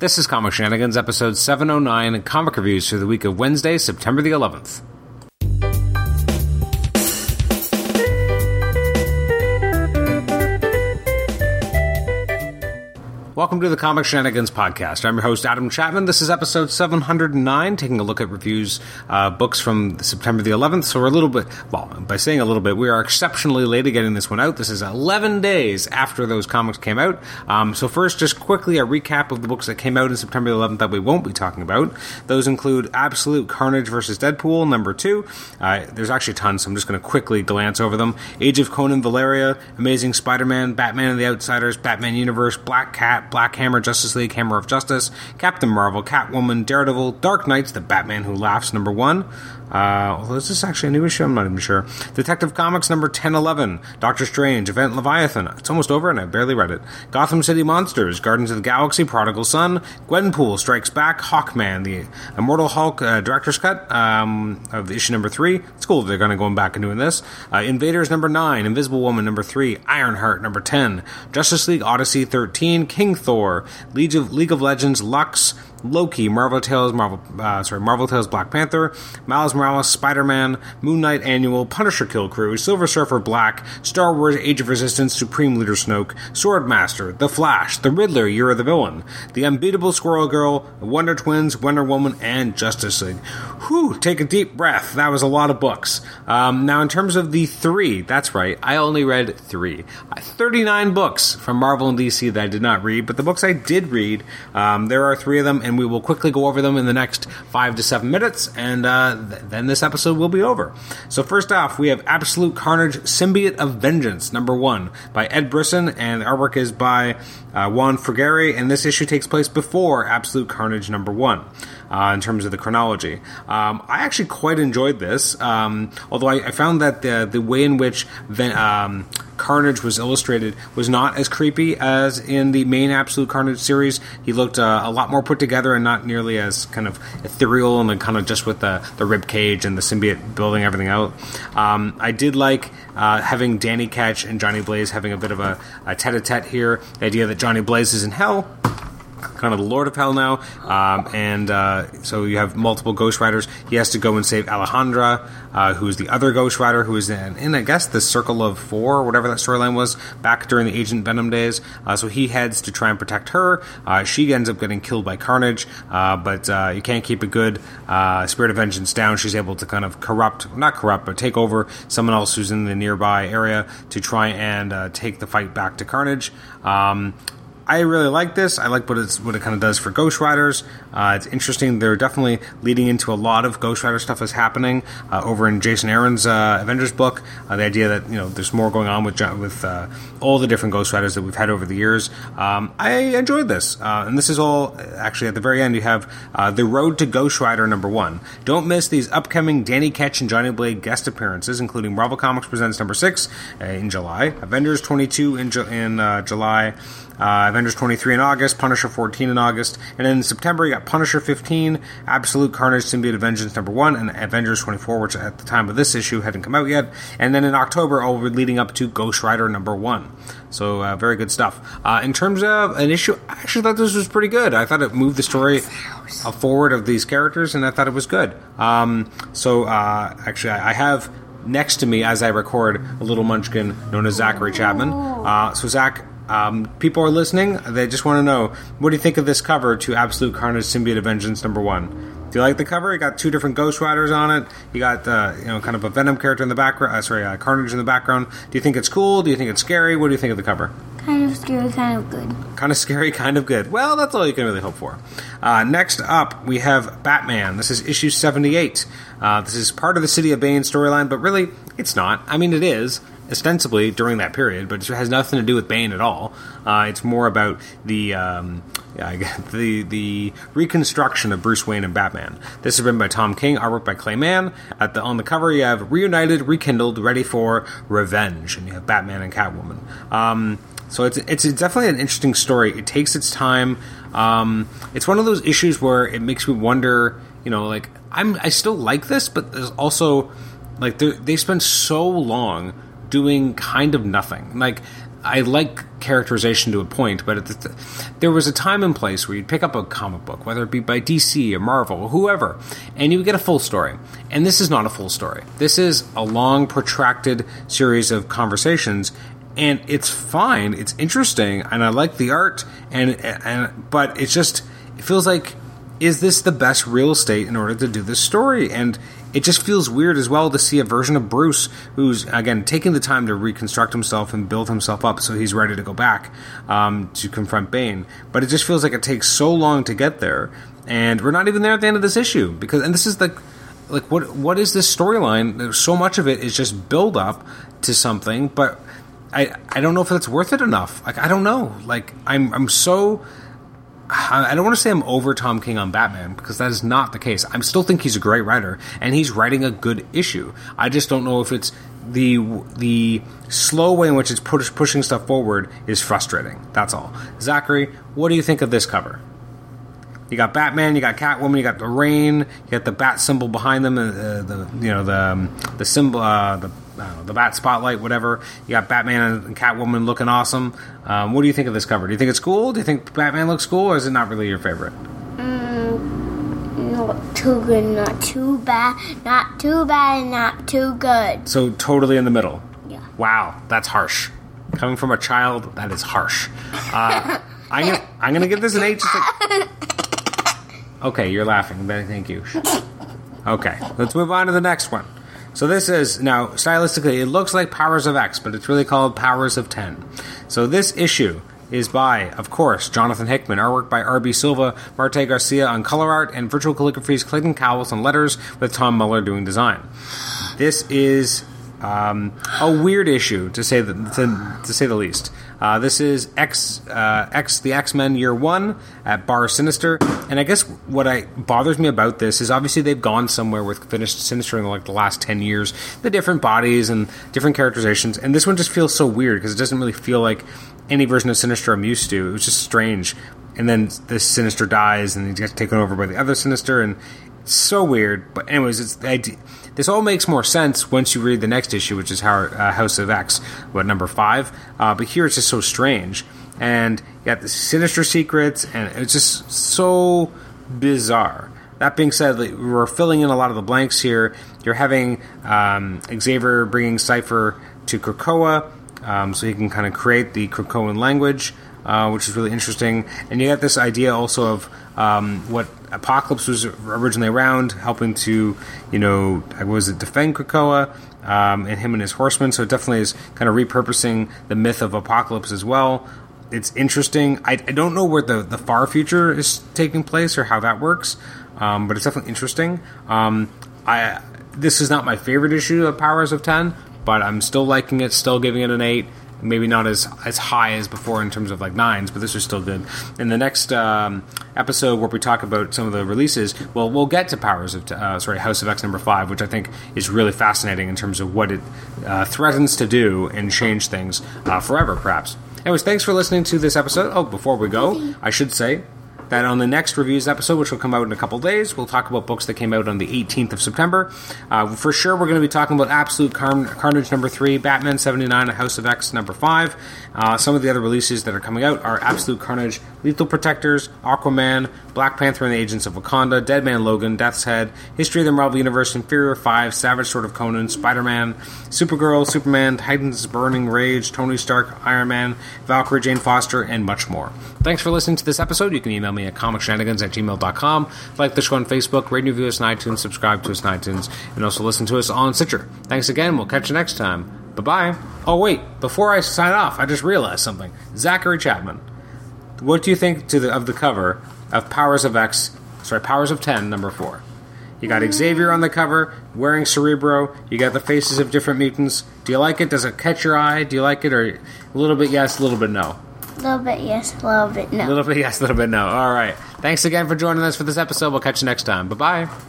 This is Comic Shenanigans, episode 709, comic reviews for the week of Wednesday, September the 11th. Welcome to the Comic Shenanigans podcast. I'm your host, Adam Chapman. This is episode 709, taking a look at reviews, uh, books from September the 11th. So we're a little bit, well, by saying a little bit, we are exceptionally late at getting this one out. This is 11 days after those comics came out. Um, so first, just quickly a recap of the books that came out in September the 11th that we won't be talking about. Those include Absolute Carnage versus Deadpool, number two. Uh, there's actually tons, so I'm just going to quickly glance over them. Age of Conan Valeria, Amazing Spider-Man, Batman and the Outsiders, Batman Universe, Black Cat, Black Hammer, Justice League, Hammer of Justice, Captain Marvel, Catwoman, Daredevil, Dark Knights, The Batman Who Laughs, number one. Uh, although is this actually a new issue? I'm not even sure. Detective Comics number 1011, Doctor Strange, Event Leviathan. It's almost over and I barely read it. Gotham City Monsters, Guardians of the Galaxy, Prodigal Son, Gwenpool Strikes Back, Hawkman, the Immortal Hulk uh, Director's Cut um, of issue number three. It's cool they're going to go back and doing this. Uh, Invaders number nine, Invisible Woman number three, Ironheart number 10, Justice League Odyssey 13, King Thor, League of, League of Legends Lux, Loki, Marvel Tales, Marvel, uh, sorry, Marvel Tales, Black Panther, Miles Morales, Spider Man, Moon Knight Annual, Punisher Kill Crew, Silver Surfer Black, Star Wars Age of Resistance, Supreme Leader Snoke, Swordmaster, The Flash, The Riddler, of the Villain, The Unbeatable Squirrel Girl, Wonder Twins, Wonder Woman, and Justice League. Whew, take a deep breath. That was a lot of books. Um, now, in terms of the three, that's right, I only read three. 39 books from Marvel and DC that I did not read, but the books I did read, um, there are three of them, and we will quickly go over them in the next five to seven minutes, and uh, th- then this episode will be over. So, first off, we have Absolute Carnage Symbiote of Vengeance, number one, by Ed Brisson, and artwork is by uh, Juan Frigeri, and this issue takes place before Absolute Carnage number one. Uh, in terms of the chronology, um, I actually quite enjoyed this. Um, although I, I, found that the the way in which Ven- um, Carnage was illustrated was not as creepy as in the main Absolute Carnage series. He looked uh, a lot more put together and not nearly as kind of ethereal and kind of just with the the rib cage and the symbiote building everything out. Um, I did like uh, having Danny Ketch and Johnny Blaze having a bit of a, a tete-a-tete here. The idea that Johnny Blaze is in hell kind of the Lord of Hell now, um, and uh, so you have multiple Ghost Riders. He has to go and save Alejandra, uh, who is the other Ghost Rider, who is in, in I guess, the Circle of Four, whatever that storyline was back during the Agent Venom days. Uh, so he heads to try and protect her. Uh, she ends up getting killed by Carnage, uh, but you can't keep a good Spirit of Vengeance down. She's able to kind of corrupt, not corrupt, but take over someone else who's in the nearby area to try and take the fight back to Carnage. Um, I really like this. I like what it's what it kind of does for Ghost Riders. Uh, it's interesting. They're definitely leading into a lot of Ghost Rider stuff is happening uh, over in Jason Aaron's uh, Avengers book. Uh, the idea that you know there's more going on with with uh, all the different Ghost Riders that we've had over the years. Um, I enjoyed this, uh, and this is all actually at the very end. You have the Road to Ghost Rider number one. Don't miss these upcoming Danny Ketch and Johnny Blaze guest appearances, including Marvel Comics presents number six in July, Avengers 22 in, in July. Uh, Avengers 23 in August, Punisher 14 in August, and then in September you got Punisher 15, Absolute Carnage Symbiote of Vengeance number 1, and Avengers 24, which at the time of this issue hadn't come out yet. And then in October, all leading up to Ghost Rider number 1. So uh, very good stuff. Uh, in terms of an issue, I actually thought this was pretty good. I thought it moved the story forward of these characters, and I thought it was good. Um, so uh, actually, I have next to me as I record a little munchkin known as Zachary Chapman. Uh, so Zach, um, people are listening. They just want to know what do you think of this cover to Absolute Carnage Symbiote of Vengeance number one? Do you like the cover? You got two different Ghost Riders on it. You got uh, you know kind of a Venom character in the background. Uh, sorry, uh, Carnage in the background. Do you think it's cool? Do you think it's scary? What do you think of the cover? Kind of scary, kind of good. Kind of scary, kind of good. Well, that's all you can really hope for. Uh, next up, we have Batman. This is issue 78. Uh, this is part of the City of Bane storyline, but really, it's not. I mean, it is ostensibly during that period, but it has nothing to do with Bane at all. Uh, it's more about the um, the the reconstruction of Bruce Wayne and Batman. This is written by Tom King, artwork by Clay Mann. At the on the cover, you have reunited, rekindled, ready for revenge, and you have Batman and Catwoman. Um, so it's it's definitely an interesting story. It takes its time. Um, it's one of those issues where it makes me wonder. You know, like I'm I still like this, but there's also like they spend so long doing kind of nothing. Like I like characterization to a point, but the, there was a time and place where you'd pick up a comic book, whether it be by DC or Marvel or whoever, and you would get a full story. And this is not a full story. This is a long, protracted series of conversations, and it's fine. It's interesting, and I like the art, and and but it's just it feels like is this the best real estate in order to do this story? And it just feels weird as well to see a version of Bruce who's again taking the time to reconstruct himself and build himself up so he's ready to go back um, to confront Bane. But it just feels like it takes so long to get there, and we're not even there at the end of this issue because and this is the like what what is this storyline? So much of it is just build up to something, but I I don't know if it's worth it enough. Like I don't know. Like I'm I'm so I don't want to say I'm over Tom King on Batman because that is not the case. I still think he's a great writer and he's writing a good issue. I just don't know if it's the the slow way in which it's push, pushing stuff forward is frustrating. That's all. Zachary, what do you think of this cover? You got Batman, you got Catwoman, you got the rain, you got the bat symbol behind them, uh, the you know the um, the symbol, uh, the know, the bat spotlight, whatever. You got Batman and Catwoman looking awesome. Um, what do you think of this cover? Do you think it's cool? Do you think Batman looks cool, or is it not really your favorite? Mm, not too good, not too bad, not too bad, and not too good. So totally in the middle. Yeah. Wow, that's harsh. Coming from a child, that is harsh. Uh, I'm gonna, I'm gonna give this an eight. Just like, Okay, you're laughing. Thank you. Okay, let's move on to the next one. So this is now stylistically, it looks like Powers of X, but it's really called Powers of Ten. So this issue is by, of course, Jonathan Hickman, artwork by R.B. Silva, Marte Garcia on color art, and virtual calligraphy's Clayton Cowles on letters, with Tom Muller doing design. This is um, a weird issue to say the, to, to say the least. Uh, this is X uh, X the X Men Year One at Bar Sinister, and I guess what I bothers me about this is obviously they've gone somewhere with finished Sinister in like the last ten years, the different bodies and different characterizations, and this one just feels so weird because it doesn't really feel like any version of Sinister I'm used to. It was just strange, and then this Sinister dies and he gets taken over by the other Sinister, and so weird. But anyways, it's this all makes more sense once you read the next issue, which is uh, House of X, what number five. Uh, but here it's just so strange, and you got the sinister secrets, and it's just so bizarre. That being said, we're filling in a lot of the blanks here. You're having um, Xavier bringing Cypher to Krakoa, um, so he can kind of create the Krakoan language, uh, which is really interesting. And you got this idea also of um, what Apocalypse was originally around, helping to, you know, was it defend Krakoa um, and him and his horsemen. So it definitely is kind of repurposing the myth of Apocalypse as well. It's interesting. I, I don't know where the, the far future is taking place or how that works, um, but it's definitely interesting. Um, I this is not my favorite issue of Powers of Ten, but I'm still liking it, still giving it an eight maybe not as as high as before in terms of like nines, but this is still good. In the next um, episode where we talk about some of the releases, well, we'll get to Powers of uh, sorry House of X number five, which I think is really fascinating in terms of what it uh, threatens to do and change things uh, forever, perhaps. Anyways, thanks for listening to this episode. Oh, before we go, I should say that on the next reviews episode, which will come out in a couple days, we'll talk about books that came out on the 18th of September. Uh, for sure, we're going to be talking about Absolute Car- Carnage number three, Batman 79, House of X number five. Uh, some of the other releases that are coming out are Absolute Carnage, Lethal Protectors, Aquaman, Black Panther and the Agents of Wakanda, Dead Man Logan, Death's Head, History of the Marvel Universe, Inferior 5, Savage Sword of Conan, Spider Man, Supergirl, Superman, Titans Burning Rage, Tony Stark, Iron Man, Valkyrie, Jane Foster, and much more. Thanks for listening to this episode. You can email me at comicshenanigans at gmail.com. Like the show on Facebook, rate and review us on iTunes, subscribe to us on iTunes, and also listen to us on Stitcher. Thanks again. We'll catch you next time. Bye bye. Oh, wait. Before I sign off, I just realized something. Zachary Chapman. What do you think to the, of the cover of Powers of X? Sorry, Powers of Ten, number four. You got mm. Xavier on the cover wearing Cerebro. You got the faces of different mutants. Do you like it? Does it catch your eye? Do you like it, or a little bit yes, a little bit no? A little bit yes, a little bit no. A little bit yes, a little bit no. All right. Thanks again for joining us for this episode. We'll catch you next time. Bye bye.